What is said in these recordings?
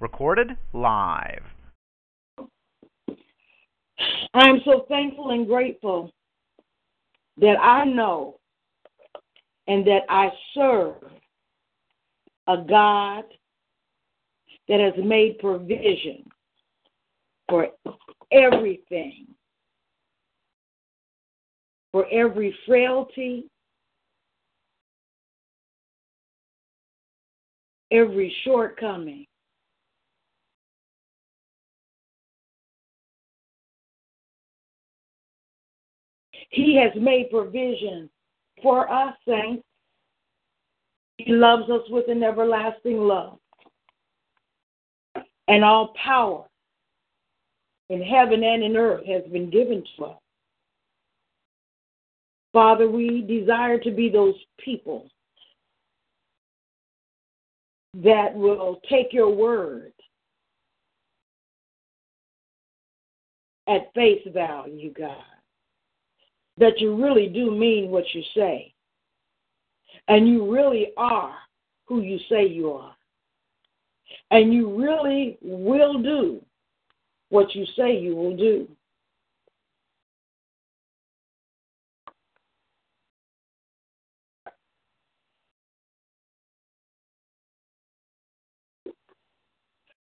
Recorded live. I'm so thankful and grateful that I know and that I serve a God that has made provision for everything, for every frailty, every shortcoming. He has made provision for us, saints. He loves us with an everlasting love. And all power in heaven and in earth has been given to us. Father, we desire to be those people that will take your word at face value, God. That you really do mean what you say. And you really are who you say you are. And you really will do what you say you will do.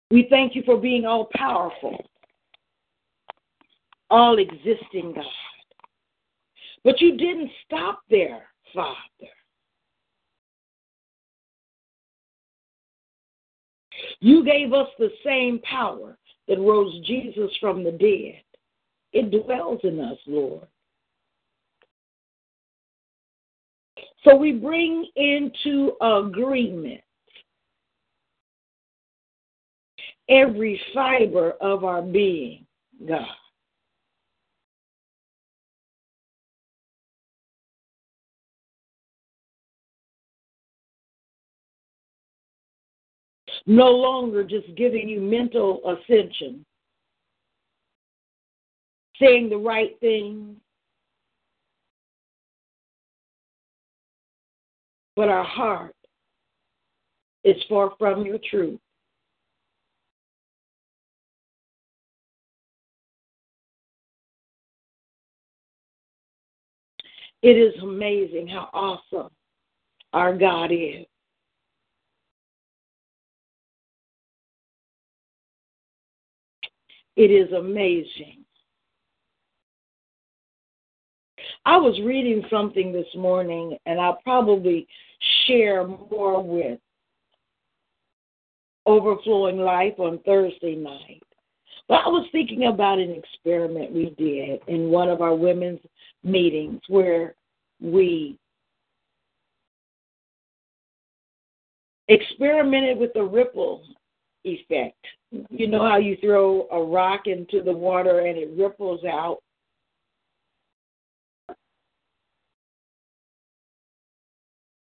We thank you for being all powerful, all existing, God. But you didn't stop there, Father. You gave us the same power that rose Jesus from the dead. It dwells in us, Lord. So we bring into agreement every fiber of our being, God. No longer just giving you mental ascension, saying the right thing, but our heart is far from your truth. It is amazing how awesome our God is. It is amazing. I was reading something this morning, and I'll probably share more with Overflowing Life on Thursday night. But I was thinking about an experiment we did in one of our women's meetings where we experimented with the ripple effect. You know how you throw a rock into the water and it ripples out?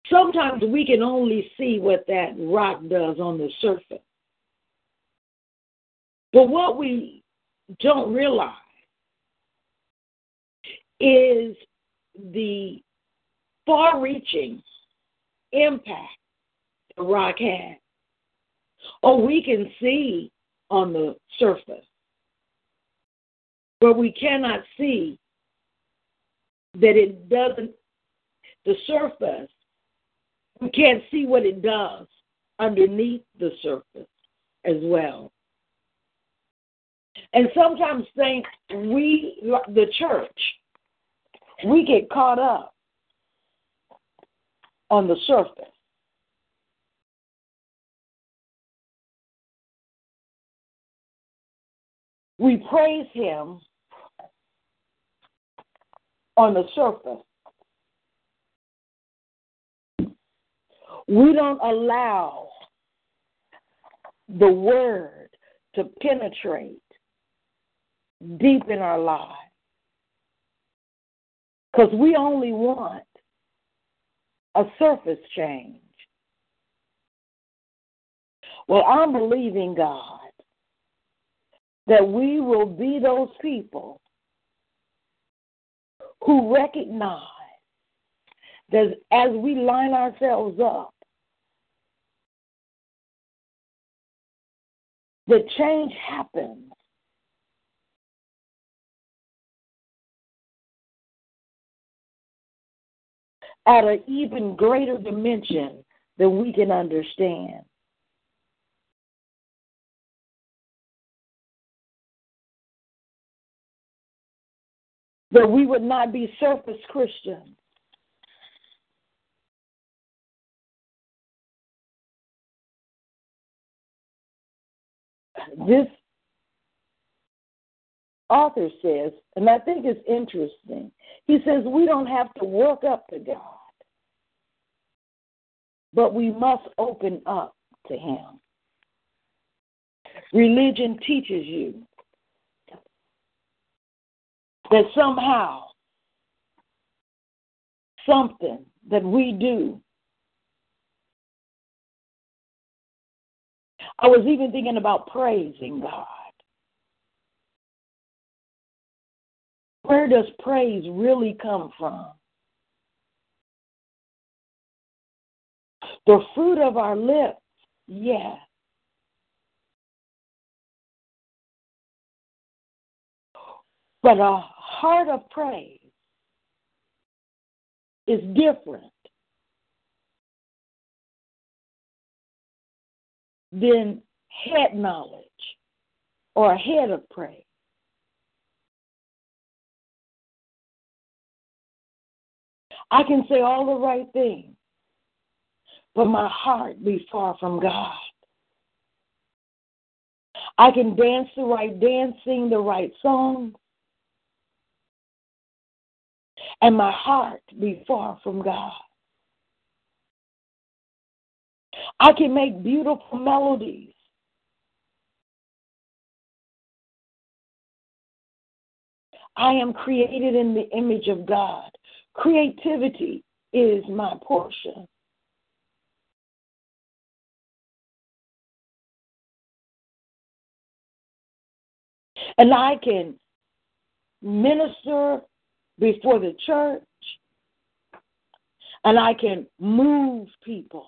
Sometimes we can only see what that rock does on the surface. But what we don't realize is the far reaching impact the rock has. Or we can see on the surface, but we cannot see that it doesn't, the surface, we can't see what it does underneath the surface as well. And sometimes think we, the church, we get caught up on the surface. We praise Him on the surface. We don't allow the word to penetrate deep in our lives. Because we only want a surface change. Well, I'm believing God that we will be those people who recognize that as we line ourselves up the change happens at an even greater dimension than we can understand. That we would not be surface Christians. This author says, and I think it's interesting, he says we don't have to work up to God, but we must open up to Him. Religion teaches you that somehow something that we do. I was even thinking about praising God. Where does praise really come from? The fruit of our lips, yes. But a heart of praise is different than head knowledge or a head of praise. I can say all the right things, but my heart be far from God. I can dance the right dance, sing the right song, and my heart be far from God. I can make beautiful melodies. I am created in the image of God. Creativity is my portion. And I can minister before the church, and I can move people.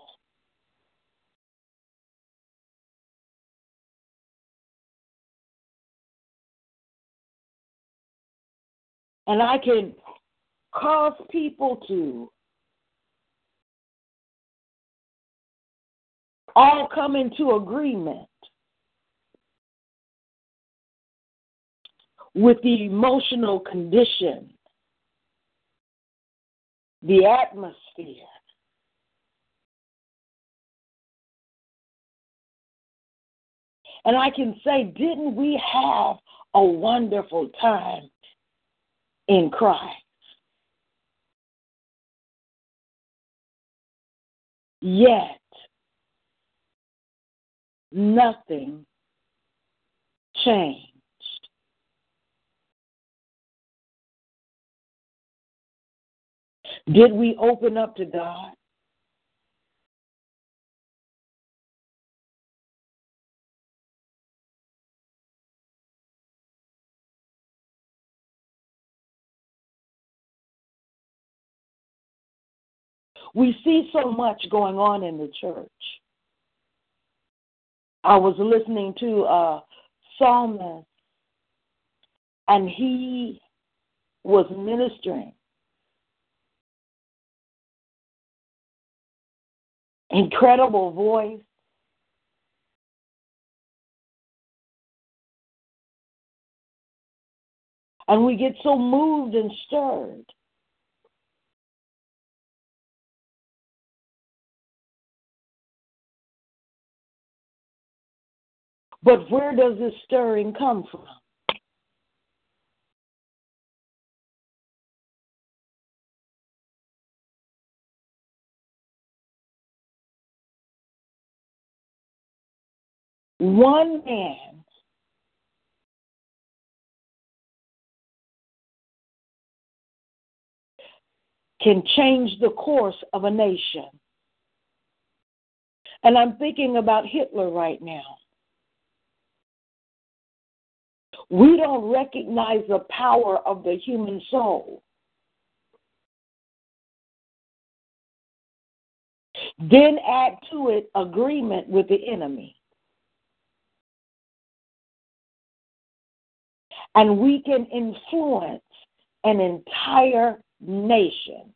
And I can cause people to all come into agreement with the emotional condition, the atmosphere. And I can say, didn't we have a wonderful time in Christ? Yet, nothing changed. Did we open up to God? We see so much going on in the church. I was listening to a psalmist, and he was ministering. Incredible voice. And we get so moved and stirred. But where does this stirring come from? One man can change the course of a nation. And I'm thinking about Hitler right now. We don't recognize the power of the human soul. Then add to it agreement with the enemy. And we can influence an entire nation.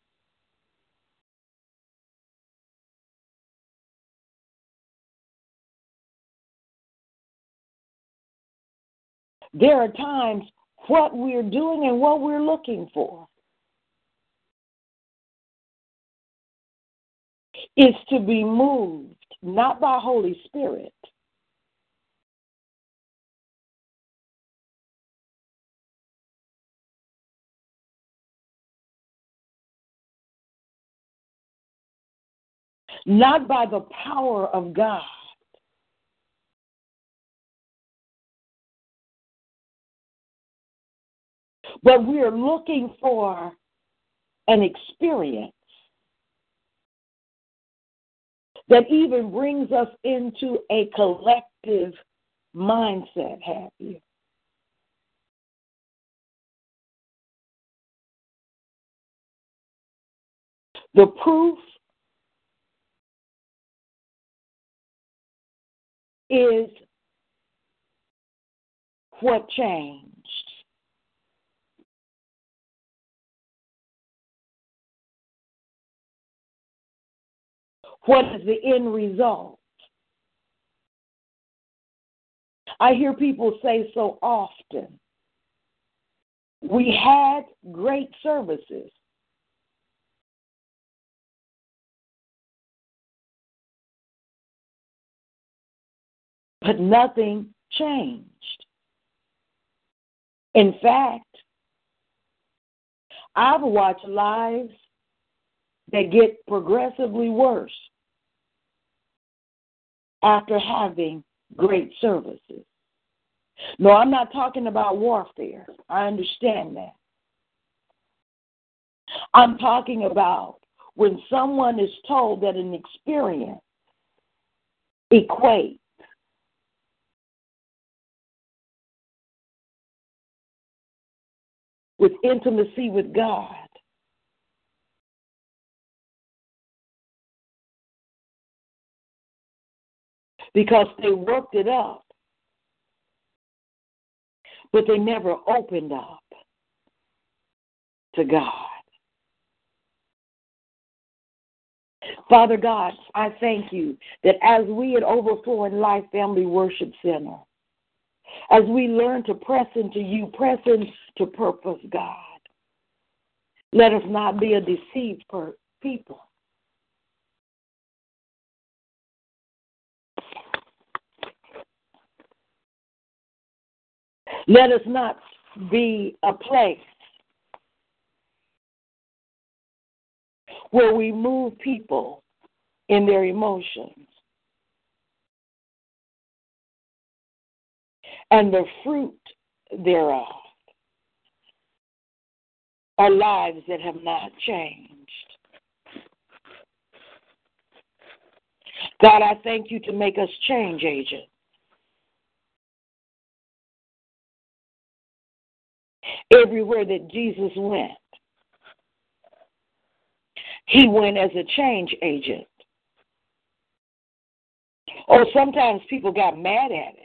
There are times what we're doing and what we're looking for is to be moved not by Holy Spirit, not by the power of God. But we are looking for an experience that even brings us into a collective mindset, have you? The proof is what changed. What is the end result? I hear people say so often, we had great services. But nothing changed. In fact, I've watched lives that get progressively worse after having great services. No, I'm not talking about warfare. I understand that. I'm talking about when someone is told that an experience equates with intimacy with God. Because they worked it up, but they never opened up to God. Father God, I thank you that as we at Overflowing Life Family Worship Center as we learn to press into you, press into purpose, God. Let us not be a deceived people. Let us not be a place where we move people in their emotions. And the fruit thereof are lives that have not changed. God, I thank you to make us change agents. Everywhere that Jesus went, he went as a change agent. Or sometimes people got mad at it.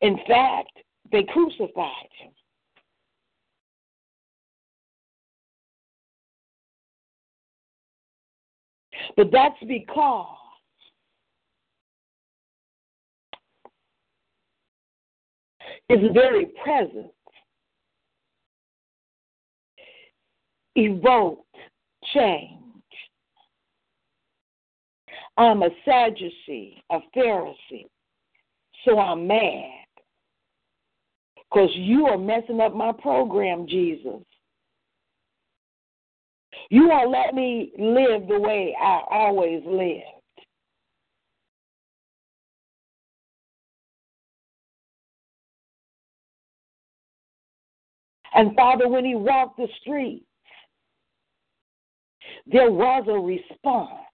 In fact, they crucified him. But that's because his very presence evoked change. I'm a Sadducee, a Pharisee, so I'm mad because you are messing up my program, Jesus. You won't let me live the way I always lived. And Father, when he walked the streets, there was a response.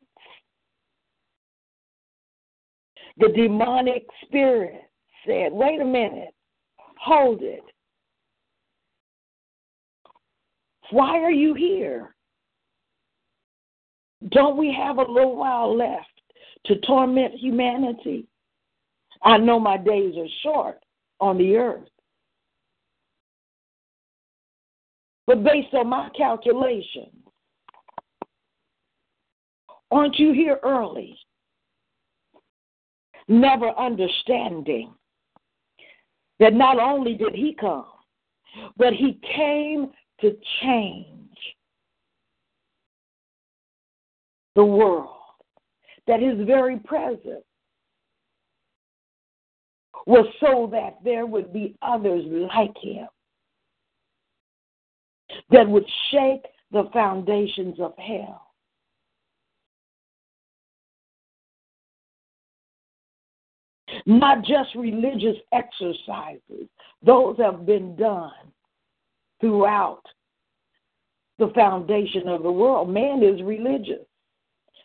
The demonic spirit said, wait a minute. Hold it. Why are you here? Don't we have a little while left to torment humanity? I know my days are short on the earth. But based on my calculations, aren't you here early? Never understanding that not only did he come, but he came to change the world, that his very presence was so that there would be others like him that would shake the foundations of hell. Not just religious exercises, those have been done throughout the foundation of the world. Man is religious.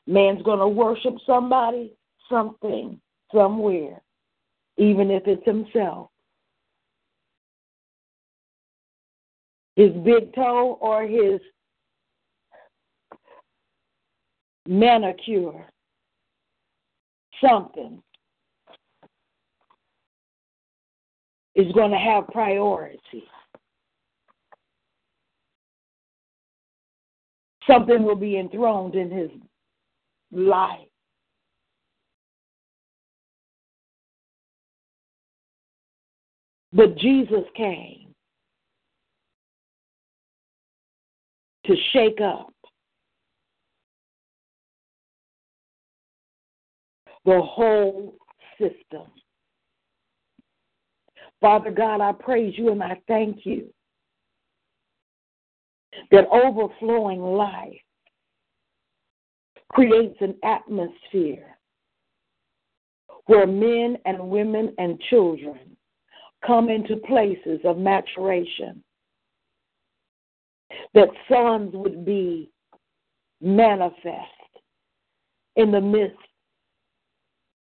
Man's going to worship somebody, something, somewhere, even if it's himself. His big toe or his manicure, something is going to have priority. Something will be enthroned in his life. But Jesus came to shake up the whole system. Father God, I praise you and I thank you that overflowing life creates an atmosphere where men and women and children come into places of maturation, that sons would be manifest in the midst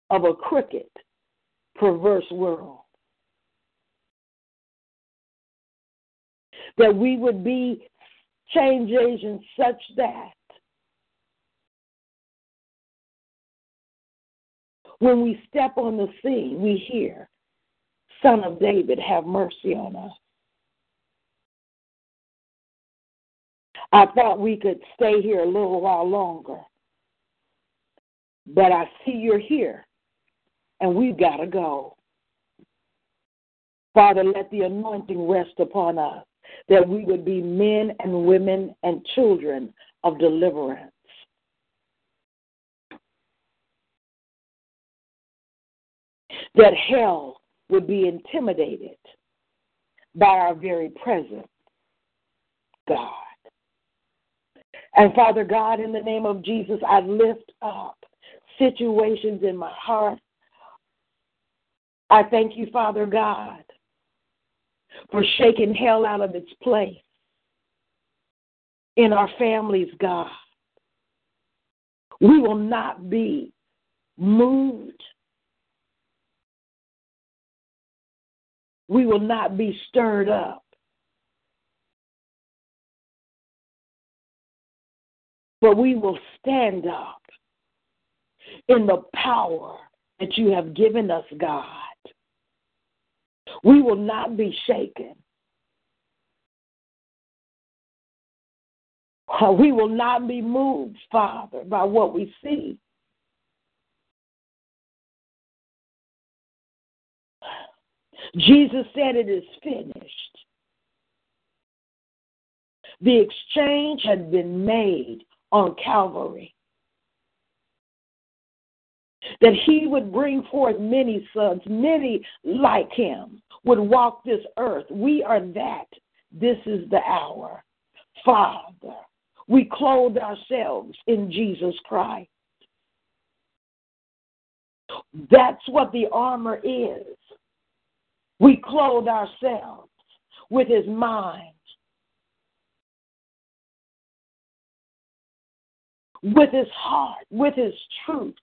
of a crooked, perverse world. That we would be change agents such that when we step on the scene, we hear, Son of David, have mercy on us. I thought we could stay here a little while longer, but I see you're here, and we've got to go. Father, let the anointing rest upon us that we would be men and women and children of deliverance. That hell would be intimidated by our very presence, God. And Father God, in the name of Jesus, I lift up situations in my heart. I thank you, Father God, for shaking hell out of its place in our families, God. We will not be moved. We will not be stirred up. But we will stand up in the power that you have given us, God. We will not be shaken. Uh, we will not be moved, Father, by what we see. Jesus said it is finished. The exchange had been made on Calvary that he would bring forth many sons, many like him would walk this earth. We are that. This is the hour. Father, we clothe ourselves in Jesus Christ. That's what the armor is. We clothe ourselves with his mind, with his heart, with his truth,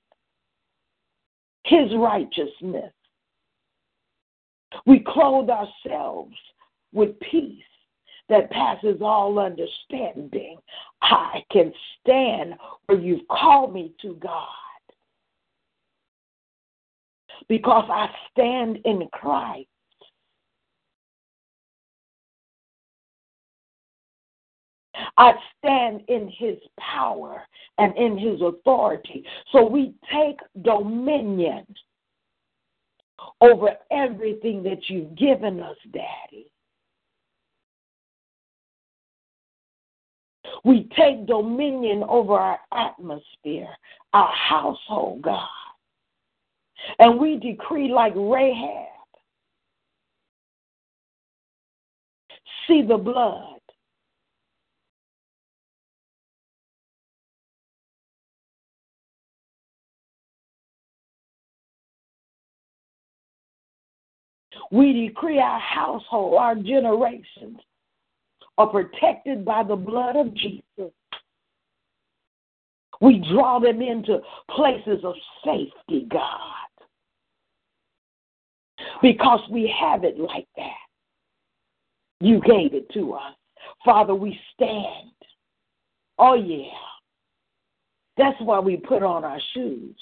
his righteousness. We clothe ourselves with peace that passes all understanding. I can stand where you've called me to, God. because I stand in Christ. I stand in his power and in his authority. So we take dominion over everything that you've given us, Daddy. We take dominion over our atmosphere, our household, God. And we decree like Rahab see the blood. We decree our household, our generations are protected by the blood of Jesus. We draw them into places of safety, God, because we have it like that. You gave it to us. Father, we stand. Oh, yeah. That's why we put on our shoes.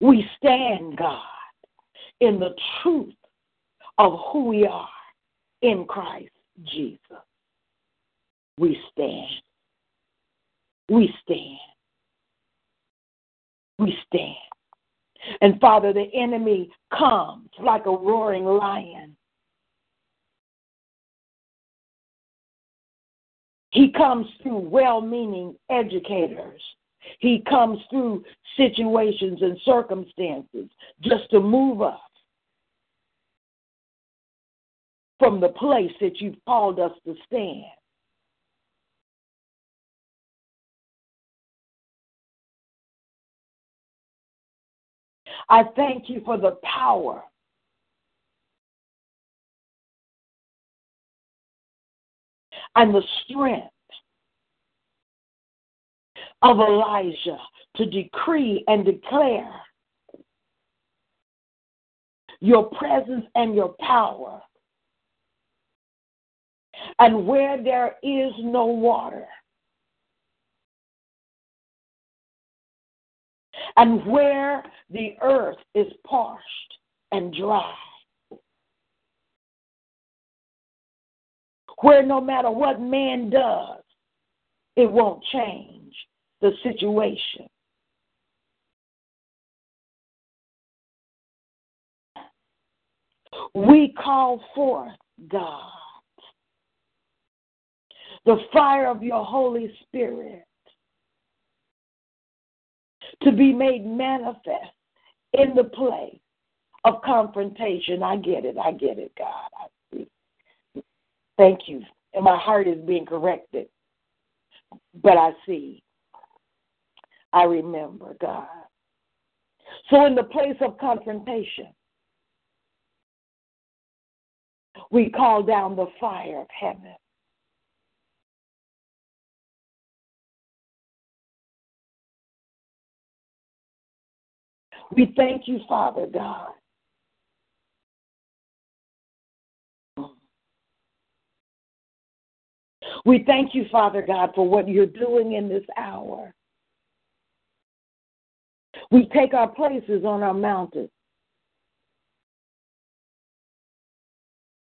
We stand, God, in the truth of who we are in Christ Jesus. We stand. We stand. We stand. And Father, the enemy comes like a roaring lion. He comes through well meaning educators. He comes through situations and circumstances just to move us from the place that you've called us to stand. I thank you for the power and the strength of Elijah to decree and declare your presence and your power. And where there is no water, and where the earth is parched and dry, where no matter what man does, it won't change the situation. We call forth, God, the fire of your Holy Spirit to be made manifest in the place of confrontation. I get it. I get it, God. I see. Thank you. And my heart is being corrected. But I see. I remember, God. So, in the place of confrontation, we call down the fire of heaven. We thank you, Father God. We thank you, Father God, for what you're doing in this hour. We take our places on our mountain.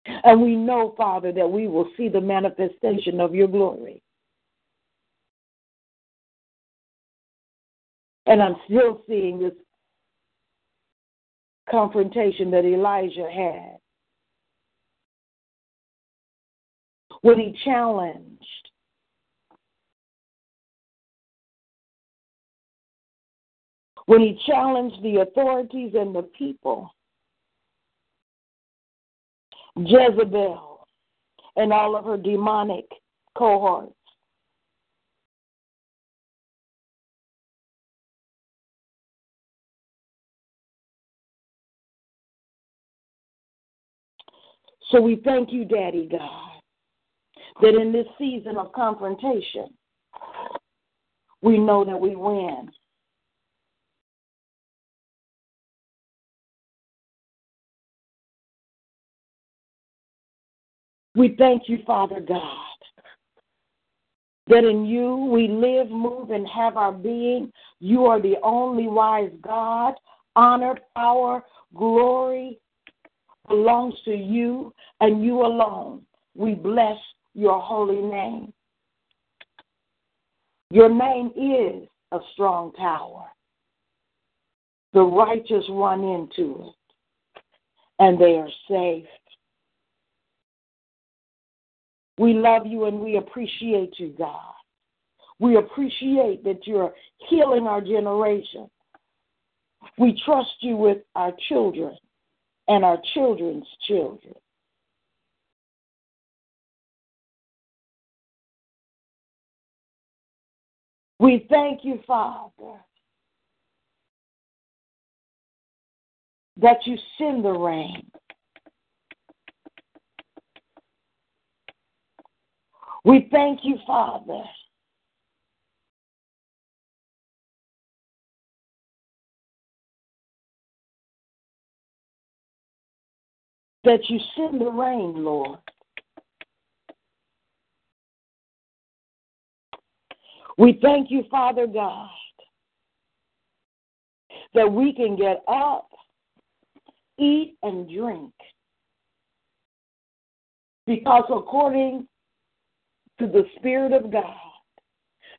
And we know, Father, that we will see the manifestation of your glory. And I'm still seeing this confrontation that Elijah had when he challenged when he challenged the authorities and the people Jezebel and all of her demonic cohorts So we thank you, Daddy God, that in this season of confrontation, we know that we win. We thank you, Father God, that in you we live, move, and have our being. You are the only wise God. Honor, power, glory belongs to you and you alone. We bless your holy name. Your name is a strong tower. The righteous run into it and they are safe. We love you and we appreciate you, God. We appreciate that you're healing our generation. We trust you with our children and our children's children. We thank you, Father, that you send the rain. We thank you, Father. That you send the rain, Lord. We thank you, Father God, that we can get up, eat, and drink. Because according to the Spirit of God,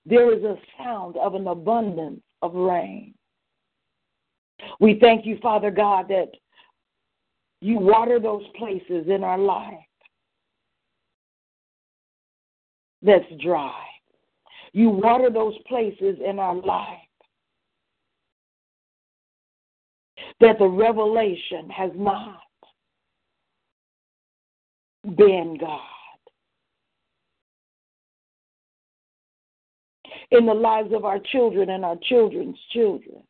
there is a sound of an abundance of rain. We thank you, Father God, that you water those places in our life that's dry. You water those places in our life that the revelation has not been God. In the lives of our children and our children's children.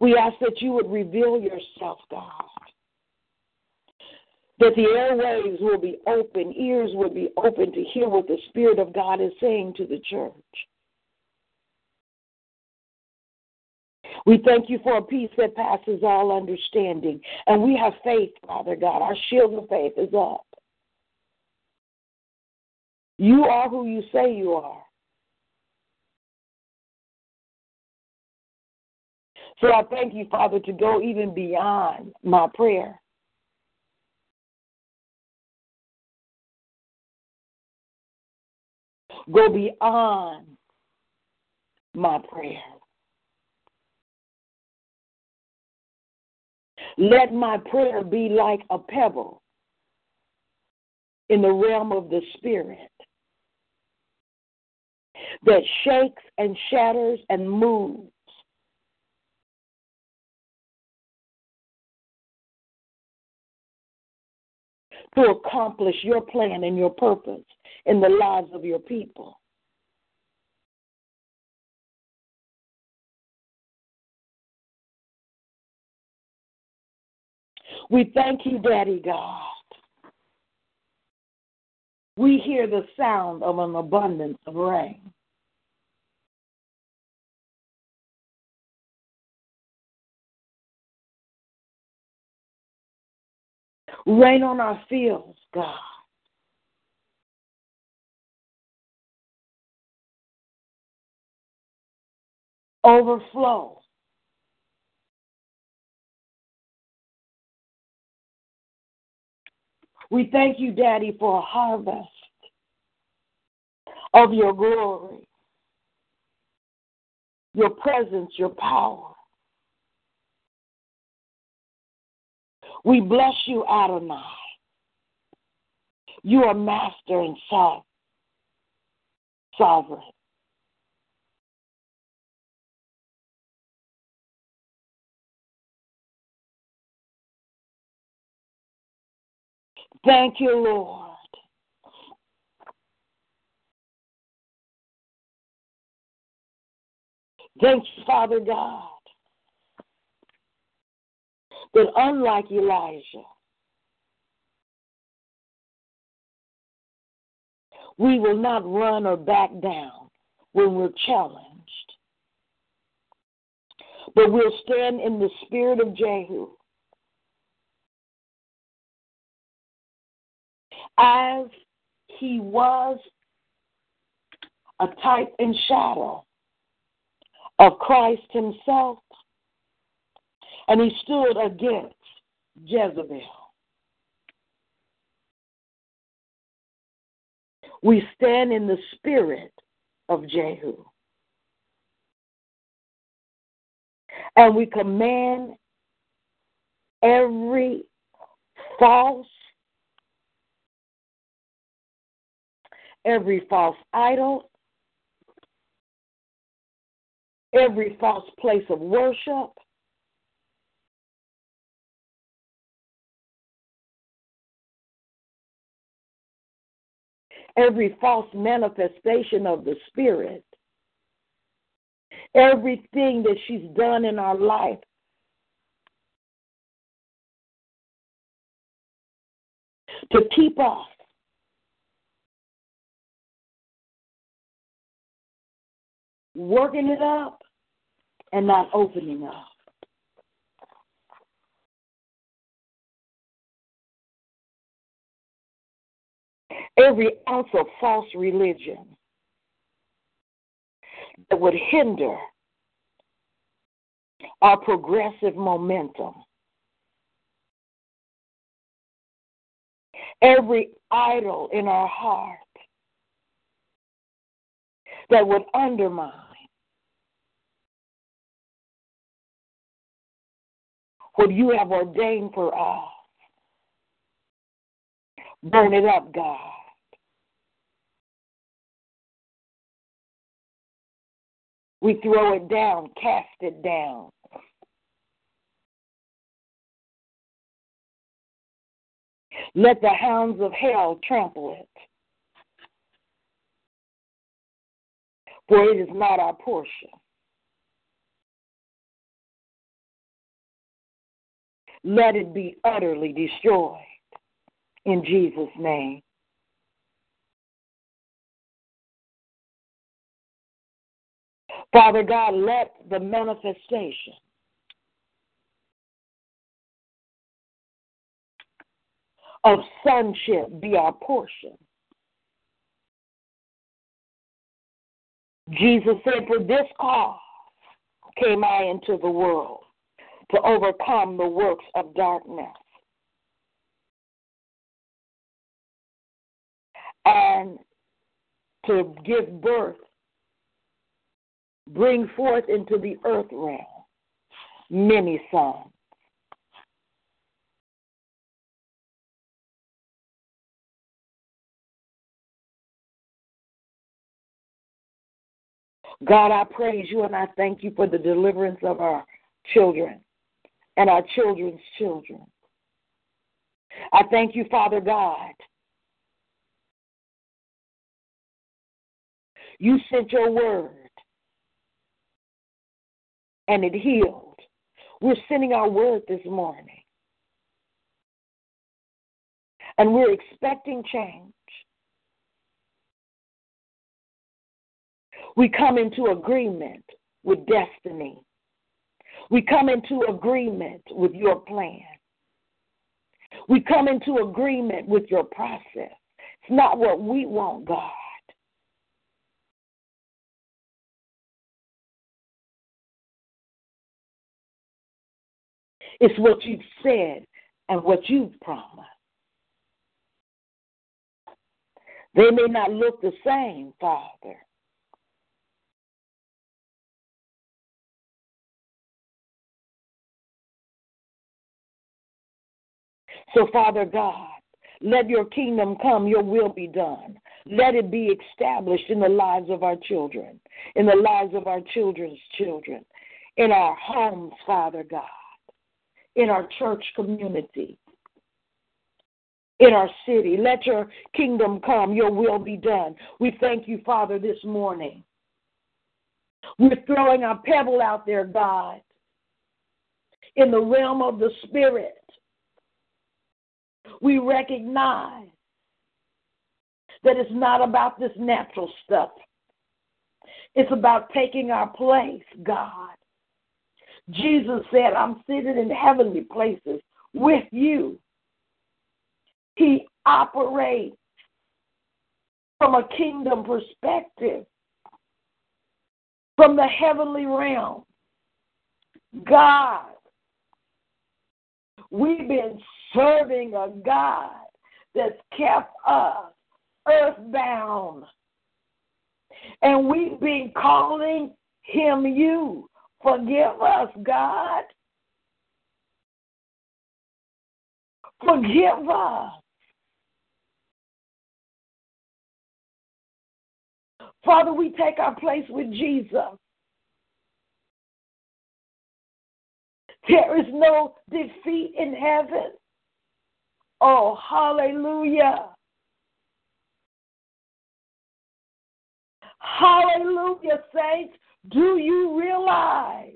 We ask that you would reveal yourself, God that the airwaves will be open, ears will be open to hear what the Spirit of God is saying to the church. We thank you for a peace that passes all understanding. And we have faith, Father God. Our shield of faith is up. You are who you say you are. So I thank you, Father, to go even beyond my prayer. go beyond my prayer. Let my prayer be like a pebble in the realm of the Spirit that shakes and shatters and moves. To accomplish your plan and your purpose in the lives of your people. We thank you, Daddy God. We hear the sound of an abundance of rain. Rain on our fields, God. overflow. We thank you, Daddy, for a harvest of your glory, your presence, your power. We bless you, Adonai. You are master and sovereign. Thank you, Lord. Thank you, Father God, that unlike Elijah, we will not run or back down when we're challenged, but we'll stand in the spirit of Jehu. As he was a type and shadow of Christ himself, and he stood against Jezebel. We stand in the spirit of Jehu. And we command every false, every false idol, every false place of worship, every false manifestation of the Spirit, everything that she's done in our life. To keep us working it up and not opening up. Every ounce of false religion that would hinder our progressive momentum. Every idol in our heart that would undermine what you have ordained for us. Burn it up, God. We throw it down, cast it down. Let the hounds of hell trample it. For it is not our portion. Let it be utterly destroyed in Jesus' name. Father God, let the manifestation of sonship be our portion. Jesus said, For this cause came I into the world to overcome the works of darkness. And to give birth bring forth into the earth realm many sons. God, I praise you and I thank you for the deliverance of our children and our children's children. I thank you, Father God. You sent your word and it healed. We're sending our word this morning. And we're expecting change. We come into agreement with destiny. We come into agreement with your plan. We come into agreement with your process. It's not what we want, God. It's what you've said and what you've promised. They may not look the same, Father. So, Father God, let your kingdom come, your will be done. Let it be established in the lives of our children, in the lives of our children's children, in our homes, Father God in our church community, in our city. Let your kingdom come, your will be done. We thank you, Father, this morning. We're throwing our pebble out there, God, in the realm of the Spirit. We recognize that it's not about this natural stuff. It's about taking our place, God, Jesus said, I'm seated in heavenly places with you. He operates from a kingdom perspective, from the heavenly realm. God. We've been serving a God that's kept us earthbound. And we've been calling him you. Forgive us, God. Forgive us. Father, we take our place with Jesus. There is no defeat in heaven. Oh, hallelujah. Hallelujah, saints. Do you realize?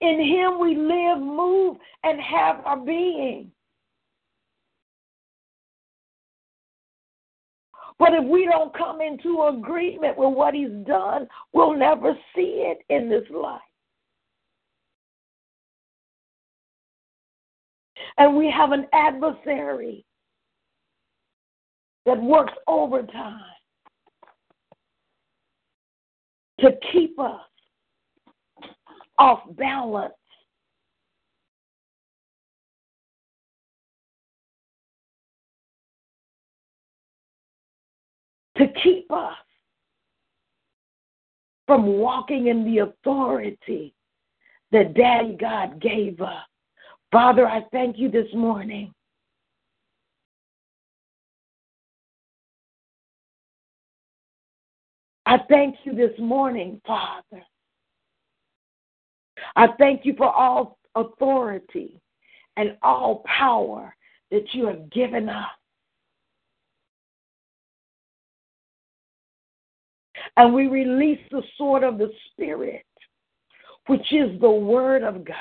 In Him we live, move, and have our being. But if we don't come into agreement with what He's done, we'll never see it in this life. And we have an adversary that works overtime to keep us off balance. To keep us from walking in the authority that Daddy God gave us. Father, I thank you this morning I thank you this morning, Father. I thank you for all authority and all power that you have given us. And we release the sword of the Spirit, which is the Word of God,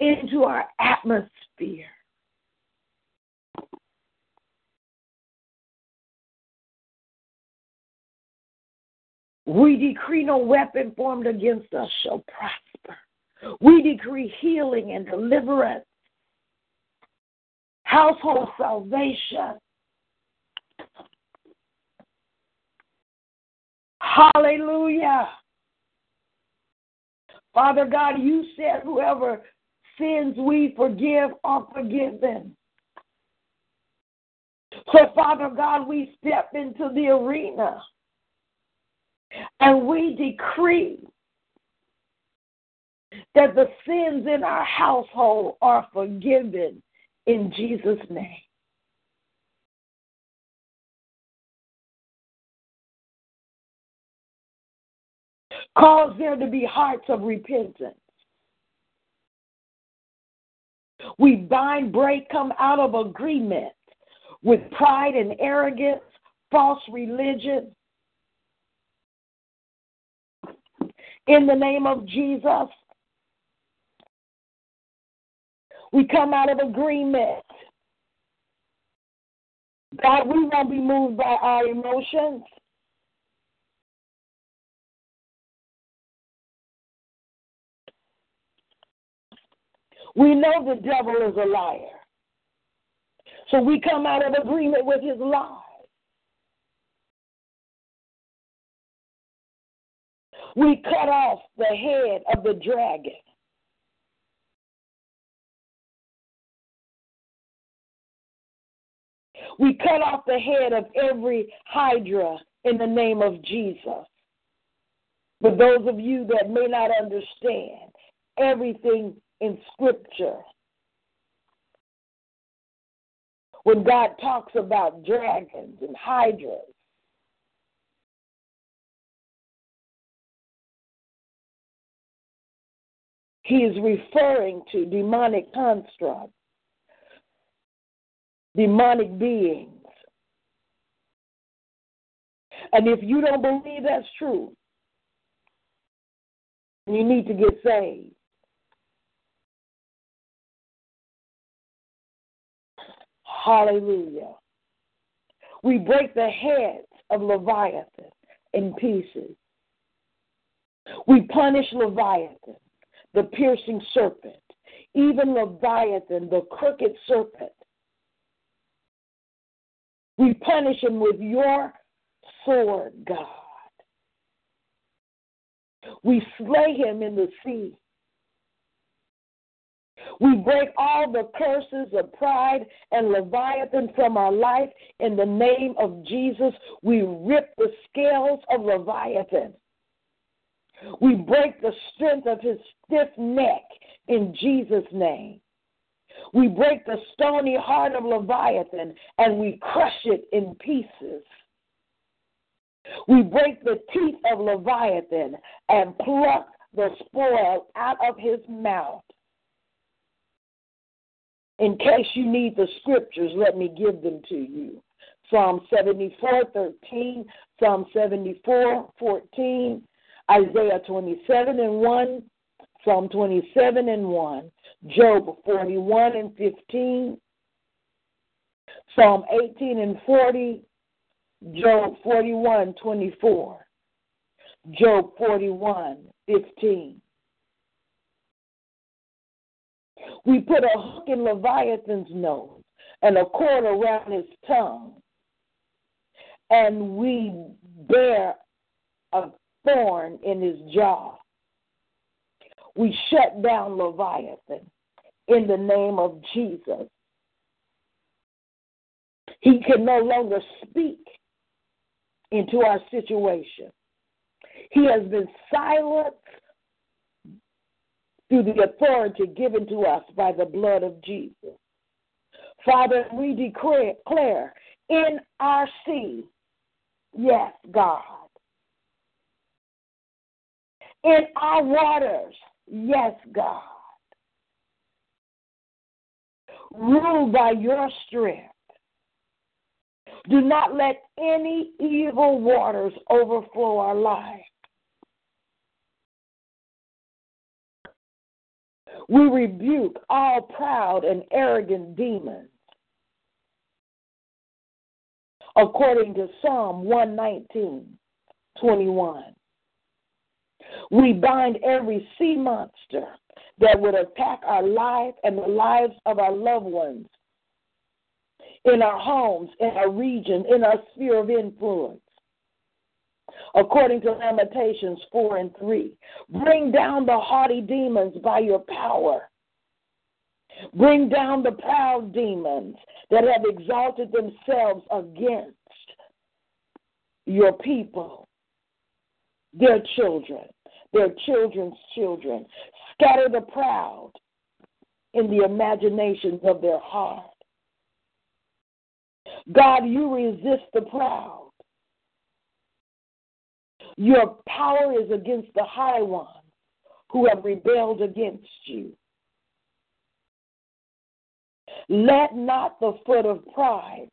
into our atmosphere. We decree no weapon formed against us shall prosper. We decree healing and deliverance, household salvation. Hallelujah. Father God, you said whoever sins we forgive are forgiven. So, Father God, we step into the arena and we decree that the sins in our household are forgiven in Jesus' name. Cause there to be hearts of repentance. We bind, break, come out of agreement with pride and arrogance, false religion, in the name of Jesus. We come out of agreement. God, we won't be moved by our emotions. We know the devil is a liar. So we come out of agreement with his lies. We cut off the head of the dragon. We cut off the head of every hydra in the name of Jesus. For those of you that may not understand everything in Scripture, when God talks about dragons and hydras, He is referring to demonic constructs, demonic beings. And if you don't believe that's true, you need to get saved. Hallelujah. We break the heads of Leviathan in pieces. We punish Leviathan the piercing serpent, even Leviathan, the crooked serpent. We punish him with your sword, God. We slay him in the sea. We break all the curses of pride and Leviathan from our life in the name of Jesus. We rip the scales of Leviathan. We break the strength of his stiff neck in Jesus' name. We break the stony heart of Leviathan and we crush it in pieces. We break the teeth of Leviathan and pluck the spoil out of his mouth. In case you need the scriptures, let me give them to you. Psalm 74, 13, Psalm 74, 14, Isaiah 27 and 1, Psalm 27 and 1, Job 41 and 15, Psalm 18 and 40, Job 41, 24, Job 41, 15. We put a hook in Leviathan's nose and a cord around his tongue, and we bear a thorn in his jaw. We shut down Leviathan in the name of Jesus. He can no longer speak into our situation. He has been silenced through the authority given to us by the blood of Jesus. Father, we declare in our sea, yes, God. In our waters, yes, God. Rule by your strength. Do not let any evil waters overflow our lives. We rebuke all proud and arrogant demons. According to Psalm 119, 21. We bind every sea monster that would attack our life and the lives of our loved ones in our homes, in our region, in our sphere of influence. According to Lamentations 4 and 3, bring down the haughty demons by your power. Bring down the proud demons that have exalted themselves against your people, their children, their children's children. Scatter the proud in the imaginations of their heart. God, you resist the proud. Your power is against the high ones who have rebelled against you. Let not the foot of pride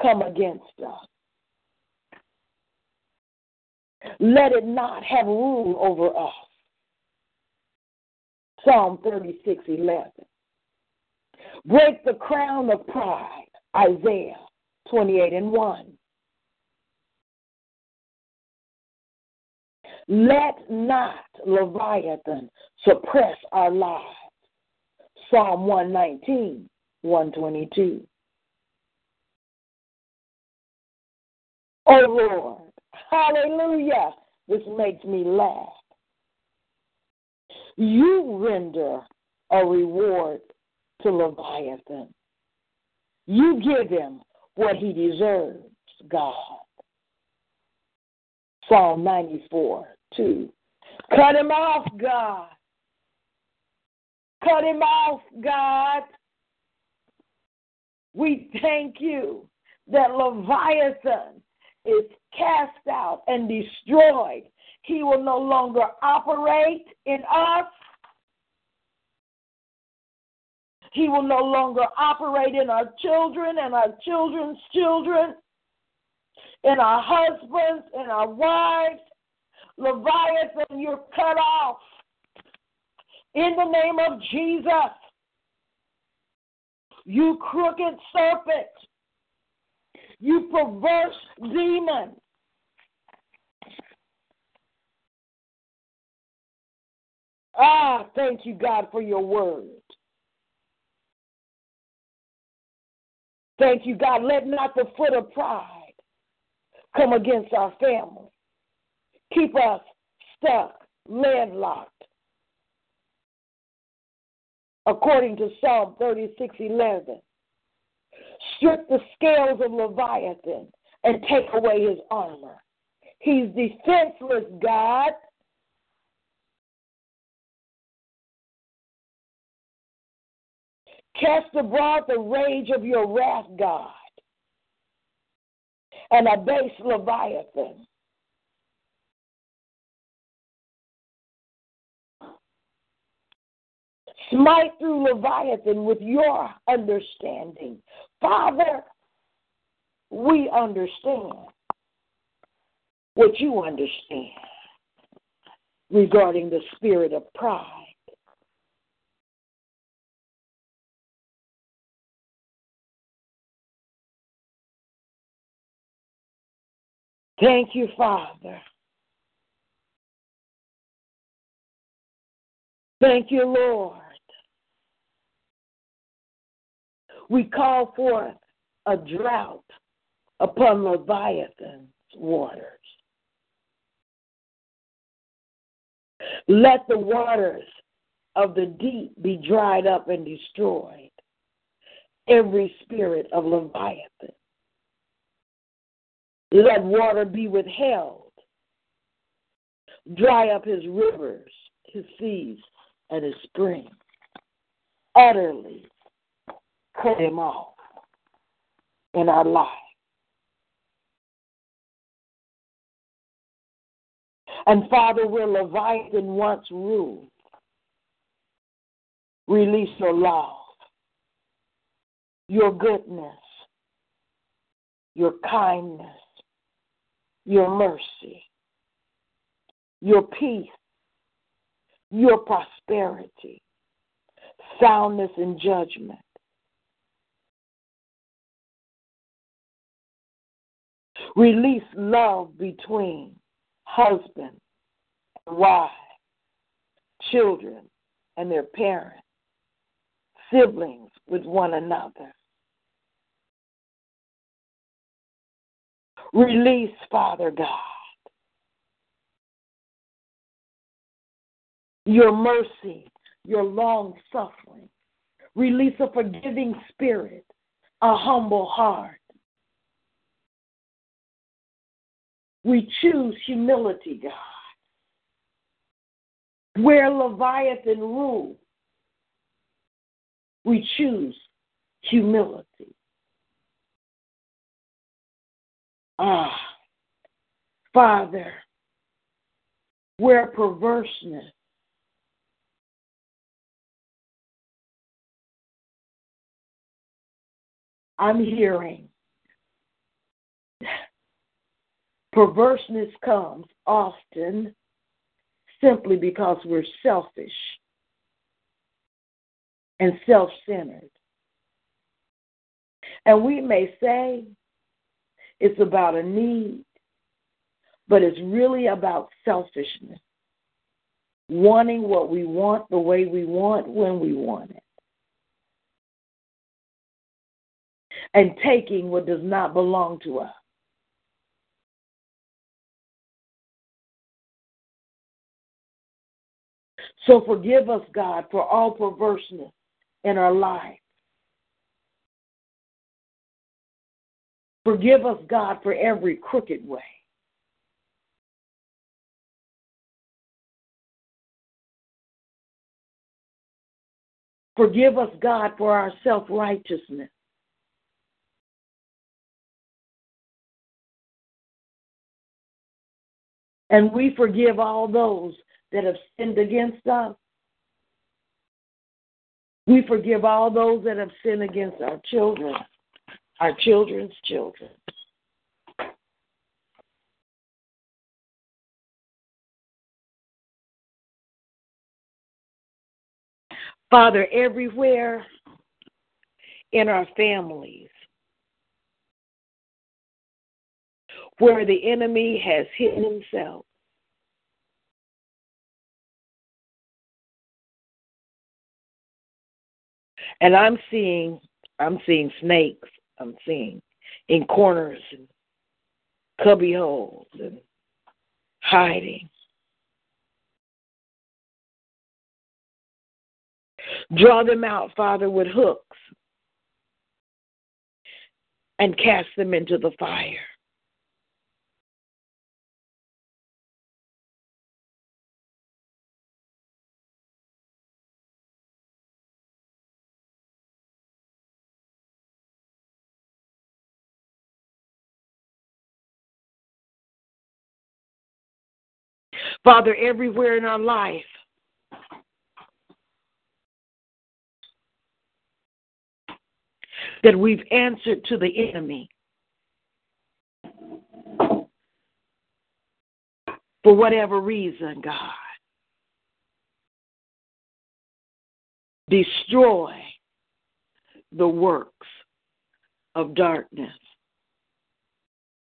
come against us. Let it not have rule over us. Psalm 36 11. Break the crown of pride. Isaiah 28 and 1. Let not Leviathan suppress our lives. Psalm 119, 122. Oh Lord, hallelujah. This makes me laugh. You render a reward to Leviathan you give him what he deserves, God. Psalm 94 2. Cut him off, God. Cut him off, God. We thank you that Leviathan is cast out and destroyed. He will no longer operate in us he will no longer operate in our children and our children's children, in our husbands and our wives. Leviathan, you're cut off. In the name of Jesus, you crooked serpent, you perverse demon. Ah, thank you, God, for your word. Thank you, God. Let not the foot of pride come against our family. Keep us stuck, landlocked. According to Psalm 36 11, Strip the scales of Leviathan and take away his armor. He's defenseless, God. Cast abroad the rage of your wrath, God, and abase Leviathan. Smite through Leviathan with your understanding. Father, we understand what you understand regarding the spirit of pride. Thank you, Father. Thank you, Lord. We call for a drought upon Leviathan's waters. Let the waters of the deep be dried up and destroyed. Every spirit of Leviathan. Let water be withheld. Dry up his rivers, his seas, and his springs. Utterly cut him off in our life. And Father, where Leviathan once ruled, release your love, your goodness, your kindness, your mercy, your peace, your prosperity, soundness, and judgment. Release love between husband and wife, children and their parents, siblings with one another. Release, Father God, your mercy, your long suffering. Release a forgiving spirit, a humble heart. We choose humility, God. Where Leviathan rule, we choose humility. Ah, Father, where perverseness I'm hearing perverseness comes often simply because we're selfish and self centered. And we may say it's about a need, but it's really about selfishness. Wanting what we want the way we want when we want it. And taking what does not belong to us. So forgive us, God, for all perverseness in our life. Forgive us, God, for every crooked way. Forgive us, God, for our self righteousness. And we forgive all those that have sinned against us. We forgive all those that have sinned against our children our children's children. Father, everywhere in our families where the enemy has hidden himself, and I'm seeing I'm seeing snakes I'm seeing in corners and cubby holes and hiding. Draw them out, Father, with hooks and cast them into the fire. Father, everywhere in our life, that we've answered to the enemy for whatever reason, God. Destroy the works of darkness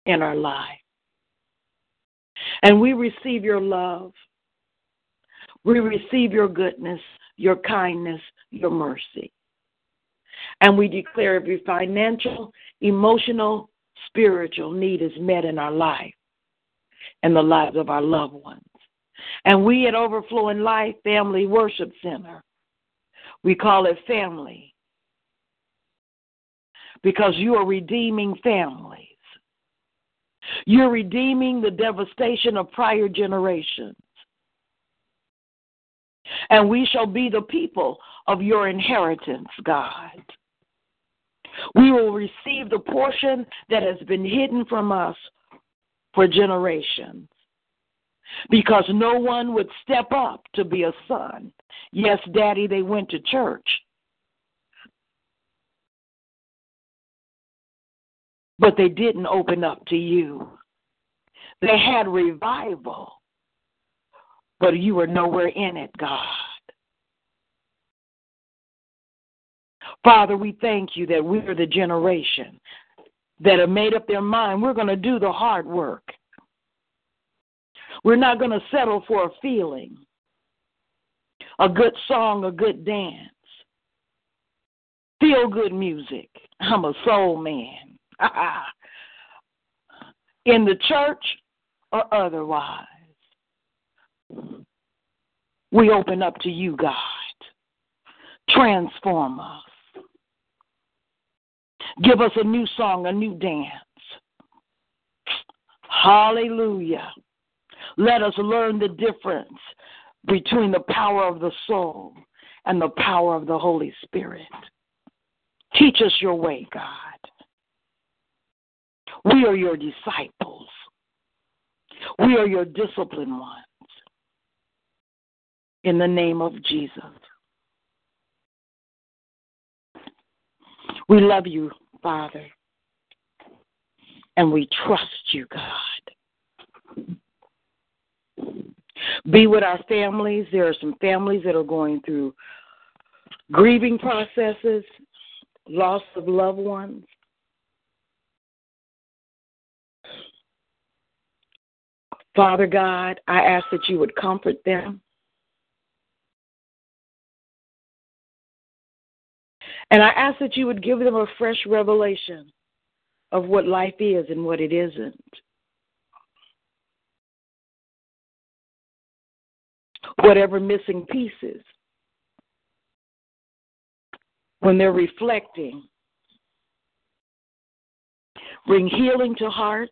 in our life. And we receive your love. We receive your goodness, your kindness, your mercy. And we declare every financial, emotional, spiritual need is met in our life and the lives of our loved ones. And we at Overflowing Life Family Worship Center, we call it family because you are redeeming families. You're redeeming the devastation of prior generations. And we shall be the people of your inheritance, God. We will receive the portion that has been hidden from us for generations. Because no one would step up to be a son. Yes, Daddy, they went to church. But they didn't open up to you. They had revival, but you were nowhere in it, God. Father, we thank you that we are the generation that have made up their mind we're going to do the hard work. We're not going to settle for a feeling, a good song, a good dance, feel good music. I'm a soul man. In the church or otherwise, we open up to you, God. Transform us. Give us a new song, a new dance. Hallelujah. Let us learn the difference between the power of the soul and the power of the Holy Spirit. Teach us your way, God. We are your disciples. We are your disciplined ones. In the name of Jesus. We love you, Father, and we trust you, God. Be with our families. There are some families that are going through grieving processes, loss of loved ones. Father God, I ask that you would comfort them. And I ask that you would give them a fresh revelation of what life is and what it isn't. Whatever missing pieces, when they're reflecting, bring healing to hearts.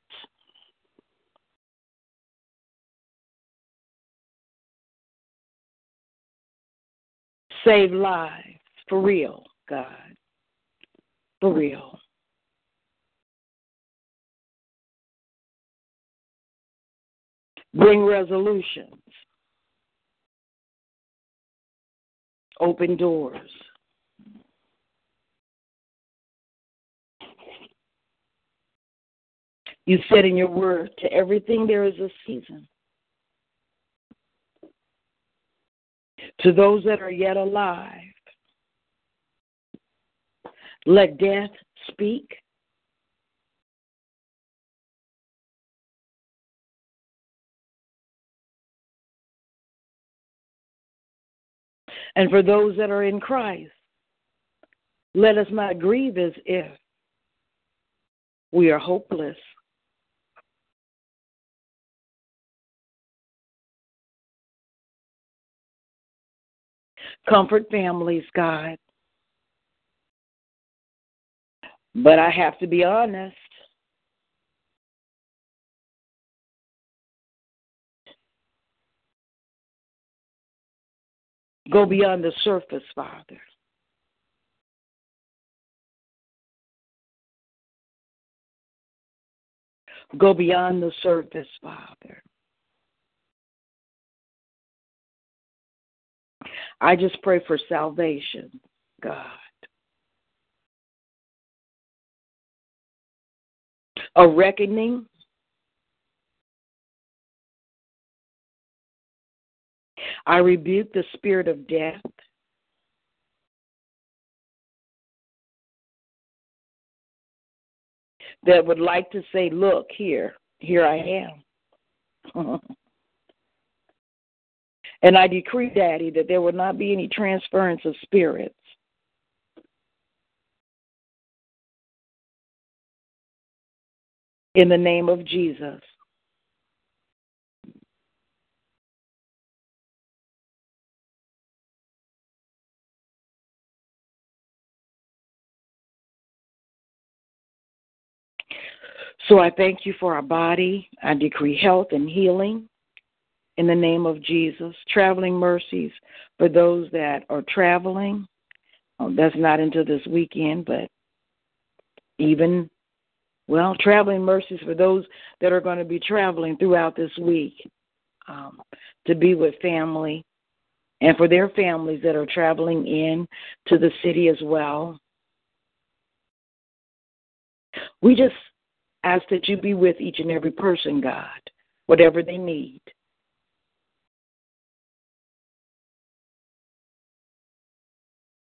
Save lives for real. God. For real. Bring resolutions. Open doors. You said in your word, to everything there is a season. To those that are yet alive, let death speak. And for those that are in Christ, let us not grieve as if We are hopeless. Comfort families, God. But I have to be honest. Go beyond the surface, Father. Go beyond the surface, Father. I just pray for salvation, God. A reckoning. I rebuke the spirit of death. That would like to say, Look, here, here I am. And I decree, Daddy, that there will not be any transference of spirits. In the name of Jesus. So I thank you for our body. I decree health and healing in the name of Jesus. Traveling mercies for those that are traveling. Um, that's not until this weekend, but even, well, traveling mercies for those that are going to be traveling throughout this week um, to be with family and for their families that are traveling in to the city as well. We just ask that you be with each and every person, God, whatever they need.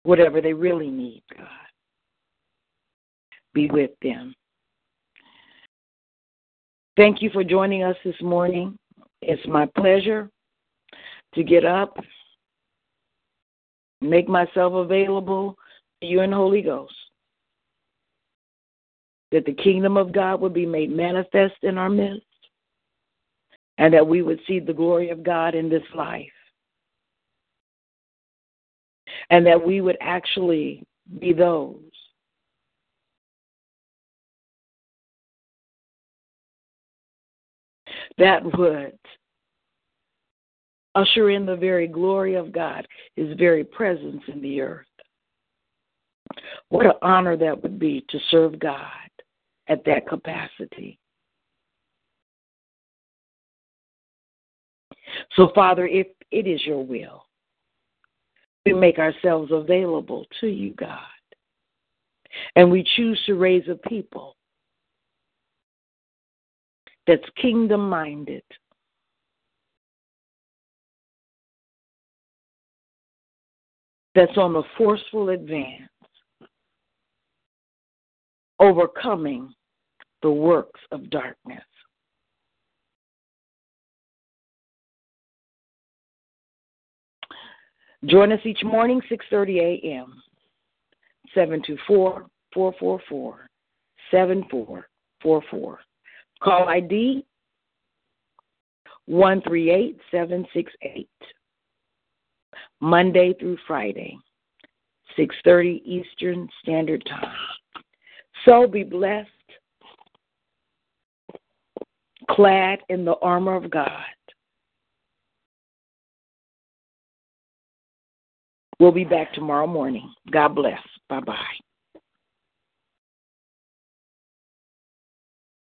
Whatever they really need, God. Be with them. Thank you for joining us this morning. It's my pleasure to get up, make myself available to you and Holy Ghost. That the kingdom of God would be made manifest in our midst, and that we would see the glory of God in this life and that we would actually be those that would usher in the very glory of God, His very presence in the earth. What an honor that would be to serve God at that capacity. So, Father, if it is your will, we make ourselves available to you, God. And we choose to raise a people that's kingdom minded. That's on a forceful advance, overcoming the works of darkness. Join us each morning, 6:30 a.m. 724-444-7444. Call ID 138768. Monday through Friday, 6:30 Eastern Standard Time. So be blessed, clad in the armor of God We'll be back tomorrow morning. God bless. Bye bye.